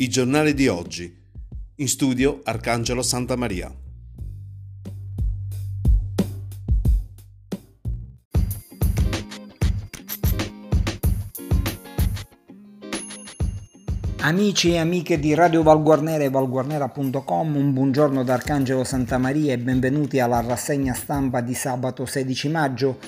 I giornali di oggi. In studio Arcangelo Santa Maria. Amici e amiche di Radio Valguarnera e valguarnera.com, un buongiorno da Arcangelo Santa Maria e benvenuti alla rassegna stampa di sabato 16 maggio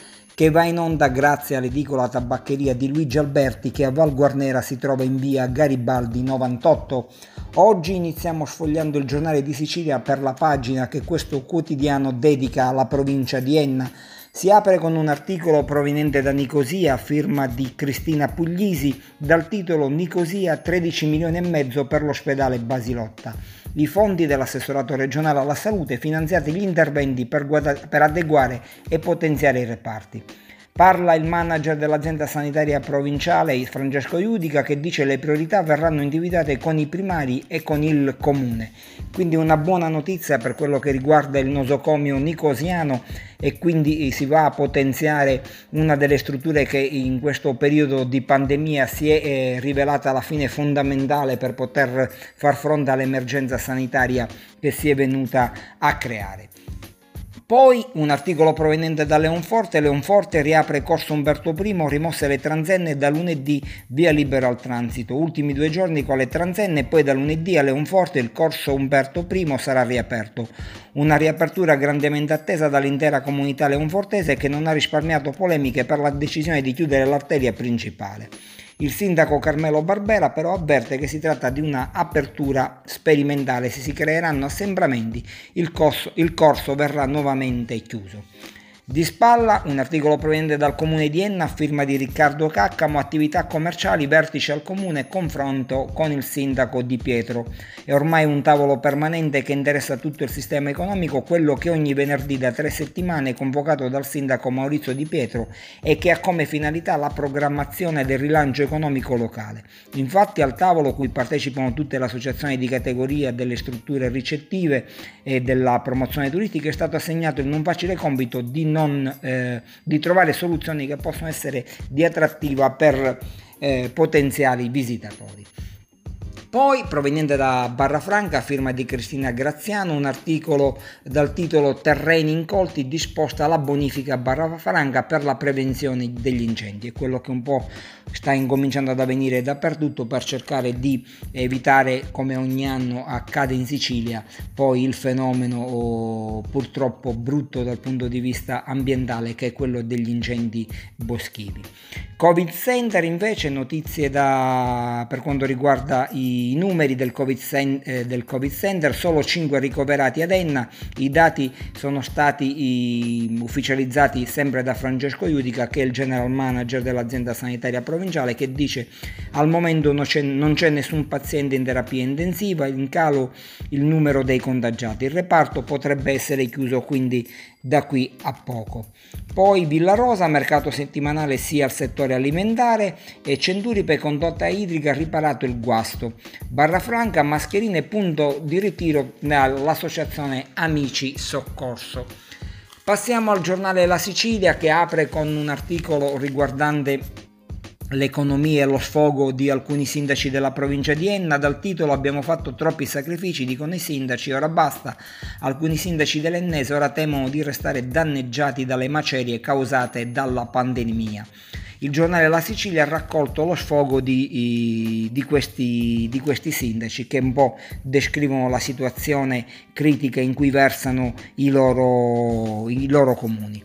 che va in onda grazie all'edicola tabaccheria di Luigi Alberti che a Val Guarnera si trova in via Garibaldi 98. Oggi iniziamo sfogliando il giornale di Sicilia per la pagina che questo quotidiano dedica alla provincia di Enna. Si apre con un articolo proveniente da Nicosia, firma di Cristina Puglisi, dal titolo Nicosia 13 milioni e mezzo per l'ospedale Basilotta i fondi dell'assessorato regionale alla salute finanziati gli interventi per, guada- per adeguare e potenziare i reparti. Parla il manager dell'azienda sanitaria provinciale Francesco Iudica che dice le priorità verranno individuate con i primari e con il comune. Quindi una buona notizia per quello che riguarda il nosocomio nicosiano e quindi si va a potenziare una delle strutture che in questo periodo di pandemia si è eh, rivelata alla fine fondamentale per poter far fronte all'emergenza sanitaria che si è venuta a creare. Poi un articolo proveniente da Leonforte, Leonforte riapre Corso Umberto I, rimosse le transenne da lunedì via libero al transito. Ultimi due giorni con le transenne e poi da lunedì a Leonforte il Corso Umberto I sarà riaperto. Una riapertura grandemente attesa dall'intera comunità leonfortese che non ha risparmiato polemiche per la decisione di chiudere l'arteria principale. Il sindaco Carmelo Barbera però avverte che si tratta di una apertura sperimentale, se si creeranno assembramenti il corso, il corso verrà nuovamente chiuso. Di spalla un articolo proveniente dal comune di Enna a firma di Riccardo Caccamo, attività commerciali, vertice al comune, confronto con il sindaco Di Pietro. È ormai un tavolo permanente che interessa tutto il sistema economico, quello che ogni venerdì da tre settimane è convocato dal sindaco Maurizio Di Pietro e che ha come finalità la programmazione del rilancio economico locale. Infatti al tavolo cui partecipano tutte le associazioni di categoria delle strutture ricettive e della promozione turistica è stato assegnato il non facile compito di non non, eh, di trovare soluzioni che possono essere di attrattiva per eh, potenziali visitatori. Poi, proveniente da Barra Franca, firma di Cristina Graziano, un articolo dal titolo Terreni incolti disposta la bonifica Barra Franca per la prevenzione degli incendi. È quello che un po' sta incominciando ad avvenire dappertutto per cercare di evitare, come ogni anno accade in Sicilia, poi il fenomeno oh, purtroppo brutto dal punto di vista ambientale che è quello degli incendi boschivi. Covid Center invece notizie da, per quanto riguarda i numeri del COVID, sen, eh, del COVID Center, solo 5 ricoverati ad Enna, i dati sono stati i, ufficializzati sempre da Francesco Iudica che è il general manager dell'azienda sanitaria provinciale che dice al momento non c'è, non c'è nessun paziente in terapia intensiva, in calo il numero dei contagiati, il reparto potrebbe essere chiuso quindi da qui a poco. Poi Villa Rosa, mercato settimanale sia al settore alimentare e Centuripe condotta idrica riparato il guasto. Barra Franca, mascherine punto di ritiro dall'associazione Amici Soccorso. Passiamo al giornale La Sicilia che apre con un articolo riguardante l'economia e lo sfogo di alcuni sindaci della provincia di Enna. Dal titolo abbiamo fatto troppi sacrifici, dicono i sindaci, ora basta. Alcuni sindaci dell'Ennese ora temono di restare danneggiati dalle macerie causate dalla pandemia. Il giornale La Sicilia ha raccolto lo sfogo di, di, questi, di questi sindaci che un po' descrivono la situazione critica in cui versano i loro, i loro comuni.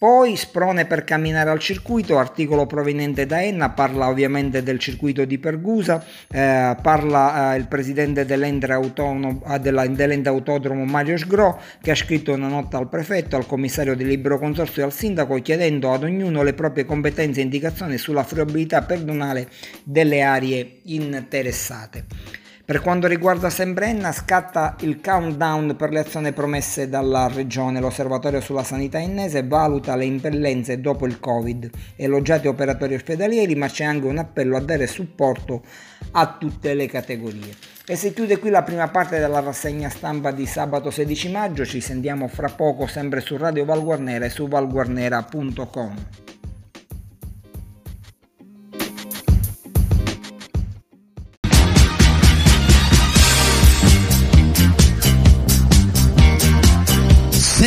Poi sprone per camminare al circuito, articolo proveniente da Enna, parla ovviamente del circuito di Pergusa, eh, parla eh, il presidente dell'ente, autonomo, autodromo Mario Sgro che ha scritto una nota al prefetto, al commissario del libero consorzio e al sindaco chiedendo ad ognuno le proprie competenze e indicazioni sulla fruibilità pedonale delle aree interessate. Per quanto riguarda Sembrenna, scatta il countdown per le azioni promesse dalla regione. L'osservatorio sulla sanità innese valuta le impellenze dopo il Covid. Elogiati operatori ospedalieri, ma c'è anche un appello a dare supporto a tutte le categorie. E si chiude qui la prima parte della rassegna stampa di sabato 16 maggio. Ci sentiamo fra poco sempre su Radio Valguarnera e su valguarnera.com.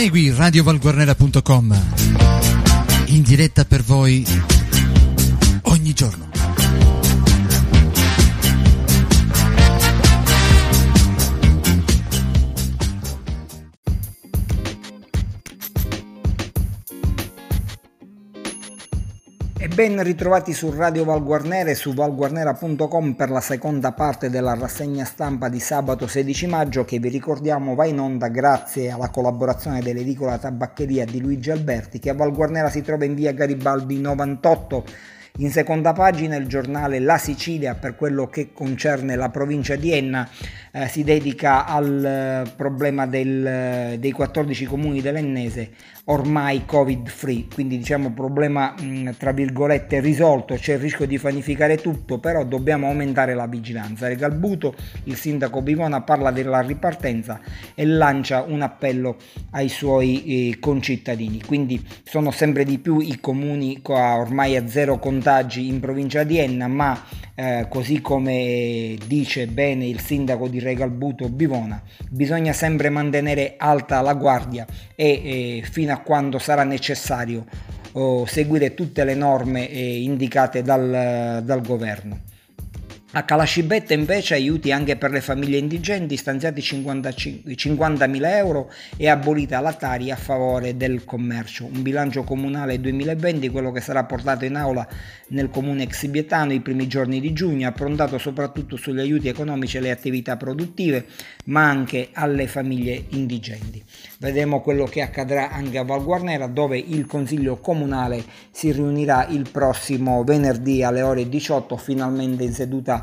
Segui radiovalguarnera.com in diretta per voi ogni giorno. Ben ritrovati su Radio Valguarnera e su valguarnera.com per la seconda parte della rassegna stampa di sabato 16 maggio che vi ricordiamo va in onda grazie alla collaborazione dell'edicola tabaccheria di Luigi Alberti che a Valguarnera si trova in via Garibaldi 98 in seconda pagina il giornale La Sicilia per quello che concerne la provincia di Enna eh, si dedica al eh, problema del, eh, dei 14 comuni dell'Ennese ormai covid free, quindi diciamo problema mh, mm, tra virgolette risolto, c'è il rischio di vanificare tutto, però dobbiamo aumentare la vigilanza. Regalbuto, il sindaco Bivona parla della ripartenza e lancia un appello ai suoi eh, concittadini, quindi sono sempre di più i comuni ormai a zero contagi in provincia di Enna, ma eh, così come dice bene il sindaco di Regalbuto Bivona, bisogna sempre mantenere alta la guardia e eh, fino a quando sarà necessario oh, seguire tutte le norme eh, indicate dal, dal governo. A Calascibetta invece aiuti anche per le famiglie indigenti, stanziati 50.000 euro e abolita la Tari a favore del commercio. Un bilancio comunale 2020, quello che sarà portato in aula nel comune exibietano i primi giorni di giugno, approntato soprattutto sugli aiuti economici alle attività produttive, ma anche alle famiglie indigenti. Vedremo quello che accadrà anche a Valguarnera, dove il Consiglio Comunale si riunirà il prossimo venerdì alle ore 18, finalmente in seduta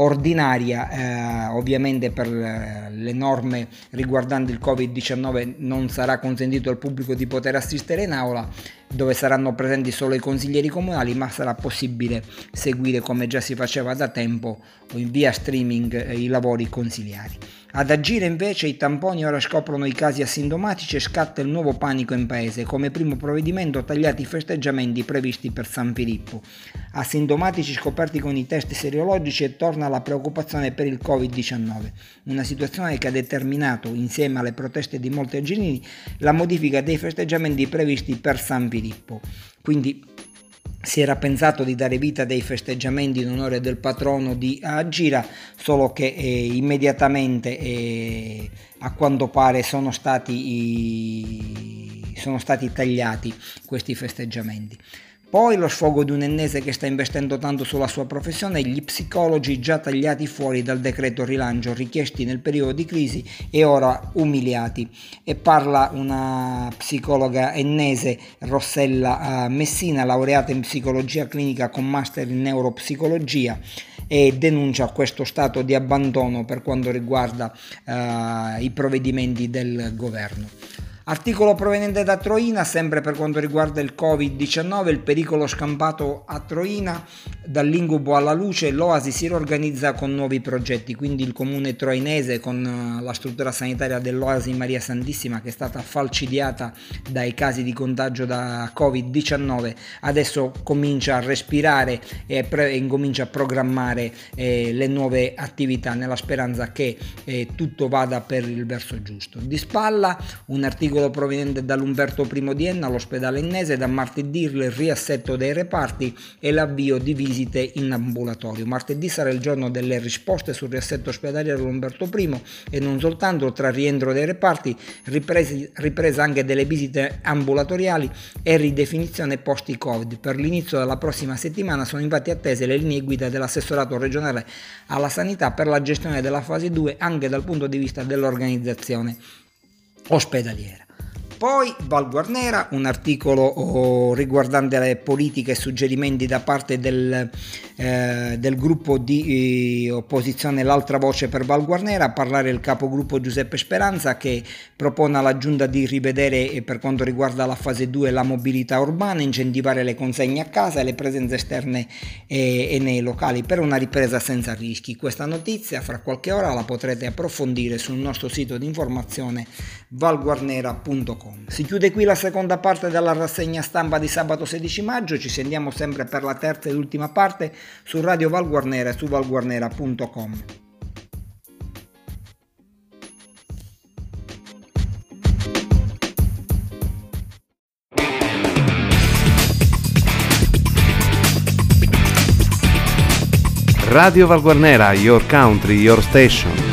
ordinaria, eh, ovviamente per le norme riguardanti il Covid-19 non sarà consentito al pubblico di poter assistere in aula, dove saranno presenti solo i consiglieri comunali, ma sarà possibile seguire come già si faceva da tempo in via streaming eh, i lavori consiliari. Ad agire invece i tamponi ora scoprono i casi asintomatici e scatta il nuovo panico in paese. Come primo provvedimento tagliati i festeggiamenti previsti per San Filippo. Asintomatici scoperti con i test seriologici e torna la preoccupazione per il Covid-19. Una situazione che ha determinato, insieme alle proteste di molti arginini, la modifica dei festeggiamenti previsti per San Filippo. Quindi si era pensato di dare vita a dei festeggiamenti in onore del patrono di Agira, solo che eh, immediatamente eh, a quanto pare sono stati, i, sono stati tagliati questi festeggiamenti. Poi lo sfogo di un ennese che sta investendo tanto sulla sua professione gli psicologi già tagliati fuori dal decreto rilancio richiesti nel periodo di crisi e ora umiliati. E parla una psicologa ennese, Rossella eh, Messina, laureata in psicologia clinica con master in neuropsicologia e denuncia questo stato di abbandono per quanto riguarda uh, i provvedimenti del governo. Articolo proveniente da Troina, sempre per quanto riguarda il Covid-19, il pericolo scampato a Troina, dall'ingubo alla luce, l'Oasi si riorganizza con nuovi progetti, quindi il comune troinese con eh, la struttura sanitaria dell'Oasi Maria Santissima che è stata falcidiata dai casi di contagio da Covid-19, adesso comincia a respirare e, pre- incomincia a programmare eh, le nuove attività nella speranza che eh, tutto vada per il verso giusto. Di spalla un articolo articolo proveniente dall'Umberto I di Enna all'ospedale ennese, da martedì il riassetto dei reparti e l'avvio di visite in ambulatorio. Martedì sarà il giorno delle risposte sul riassetto ospedaliero dell'Umberto I e non soltanto tra rientro dei reparti, ripresi, ripresa anche delle visite ambulatoriali e ridefinizione post-Covid. Per l'inizio della prossima settimana sono infatti attese le linee guida dell'assessorato regionale alla sanità per la gestione della fase 2 anche dal punto di vista dell'organizzazione ospedaliera. Poi Val Guarnera, un articolo oh, riguardante le politiche e suggerimenti da parte del, eh, del gruppo di eh, opposizione L'altra voce per Val Guarnera, parlare il capogruppo Giuseppe Speranza che propone alla giunta di rivedere eh, per quanto riguarda la fase 2 la mobilità urbana, incentivare le consegne a casa e le presenze esterne e, e nei locali per una ripresa senza rischi. Questa notizia fra qualche ora la potrete approfondire sul nostro sito di informazione valguarnera.com. Si chiude qui la seconda parte della rassegna stampa di sabato 16 maggio, ci sentiamo sempre per la terza ed ultima parte su Radio Valguarnera e su valguarnera.com. Radio Valguarnera, your country, your station.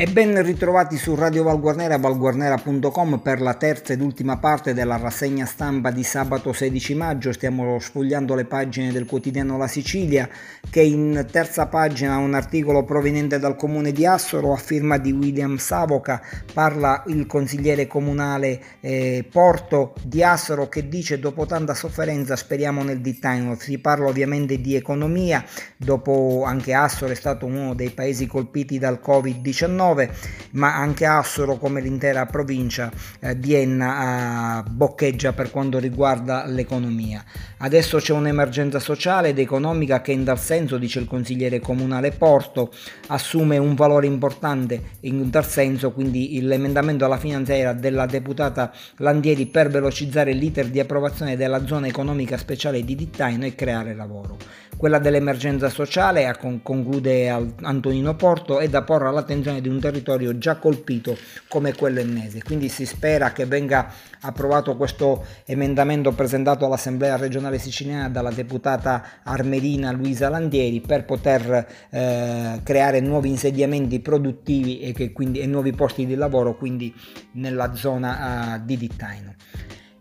E ben ritrovati su Radio Valguarnera e valguarnera.com per la terza ed ultima parte della rassegna stampa di sabato 16 maggio. Stiamo sfogliando le pagine del quotidiano La Sicilia che in terza pagina un articolo proveniente dal comune di Assoro a firma di William Savoca. Parla il consigliere comunale eh, Porto di Assoro che dice dopo tanta sofferenza speriamo nel dittaino. Si parla ovviamente di economia, dopo anche Assoro è stato uno dei paesi colpiti dal Covid-19 2019, ma anche Assoro come l'intera provincia eh, di Enna eh, boccheggia per quanto riguarda l'economia. Adesso c'è un'emergenza sociale ed economica che in tal senso, dice il consigliere comunale Porto, assume un valore importante in tal senso, quindi l'emendamento alla finanziaria della deputata Landieri per velocizzare l'iter di approvazione della zona economica speciale di Dittaino e creare lavoro. Quella dell'emergenza sociale, conclude Antonino Porto, è da porre all'attenzione di un territorio già colpito come quello ennese. Quindi si spera che venga approvato questo emendamento presentato all'Assemblea regionale siciliana dalla deputata armerina Luisa Landieri per poter eh, creare nuovi insediamenti produttivi e, quindi, e, nuovi posti di lavoro quindi nella zona uh, di Dittaino.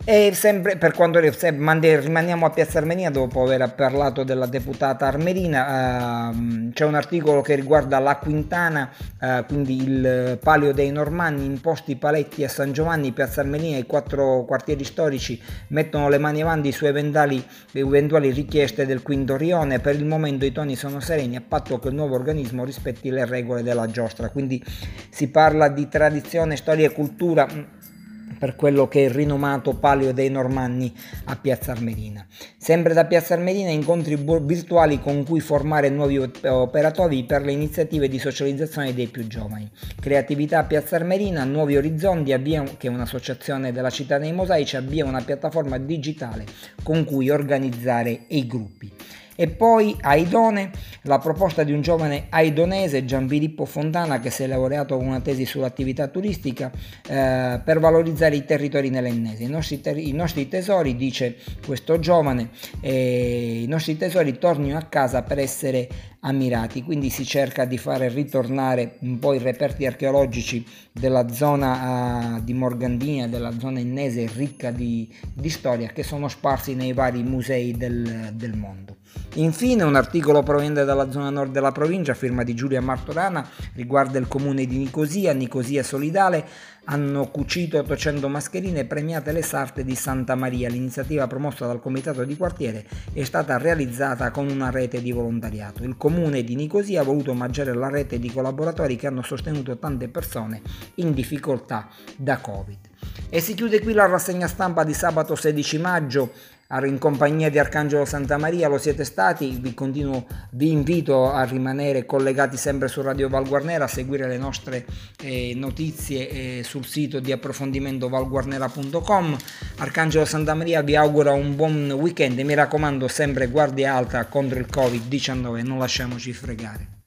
E sempre per quanto rimaniamo a Piazza Armenia dopo aver parlato della deputata armerina, uh, c'è un articolo che riguarda la Quintana, uh, quindi il palio dei Normanni, imposti paletti a San Giovanni, Piazza Armenia e i quattro quartieri storici mettono le mani avanti su eventuali, eventuali richieste del quinto rione, per il momento i toni sono sereni a patto che il nuovo organismo rispetti le regole della giostra, quindi si parla di tradizione, storia e cultura per quello che è il rinomato Palio dei Normanni a Piazza Armerina. Sempre da Piazza Armerina incontri virtuali con cui formare nuovi operatori per le iniziative di socializzazione dei più giovani. Creatività a Piazza Armerina, Nuovi Orizzonti, avvia, che è un'associazione della città dei mosaici, avvia una piattaforma digitale con cui organizzare i gruppi. E poi Aidone, la proposta di un giovane aidonese, Gianfilippo Fontana, che si è laureato con una tesi sull'attività turistica, eh, per valorizzare i territori nell'Ennese. I nostri, ter- I nostri tesori, dice questo giovane, eh, i nostri tesori tornino a casa per essere ammirati, quindi si cerca di fare ritornare un po' i reperti archeologici della zona uh, di Morgandina, della zona ennese ricca di, di, storia che sono sparsi nei vari musei del, del mondo. Infine un articolo proveniente dalla zona nord della provincia, firma di Giulia Martorana, riguarda il comune di Nicosia, Nicosia Solidale, hanno cucito 800 mascherine premiate le sarte di Santa Maria. L'iniziativa promossa dal comitato di quartiere è stata realizzata con una rete di volontariato. Il comune di Nicosia ha voluto omaggiare la rete di collaboratori che hanno sostenuto tante persone in difficoltà da Covid. E si chiude qui la rassegna stampa di sabato 16 maggio in compagnia di Arcangelo Santa Maria lo siete stati, vi, continuo, vi invito a rimanere collegati sempre su Radio Valguarnera, a seguire le nostre eh, notizie eh, sul sito di approfondimento valguarnera.com. Arcangelo Santa Maria vi augura un buon weekend e mi raccomando sempre guardia alta contro il Covid-19, non lasciamoci fregare.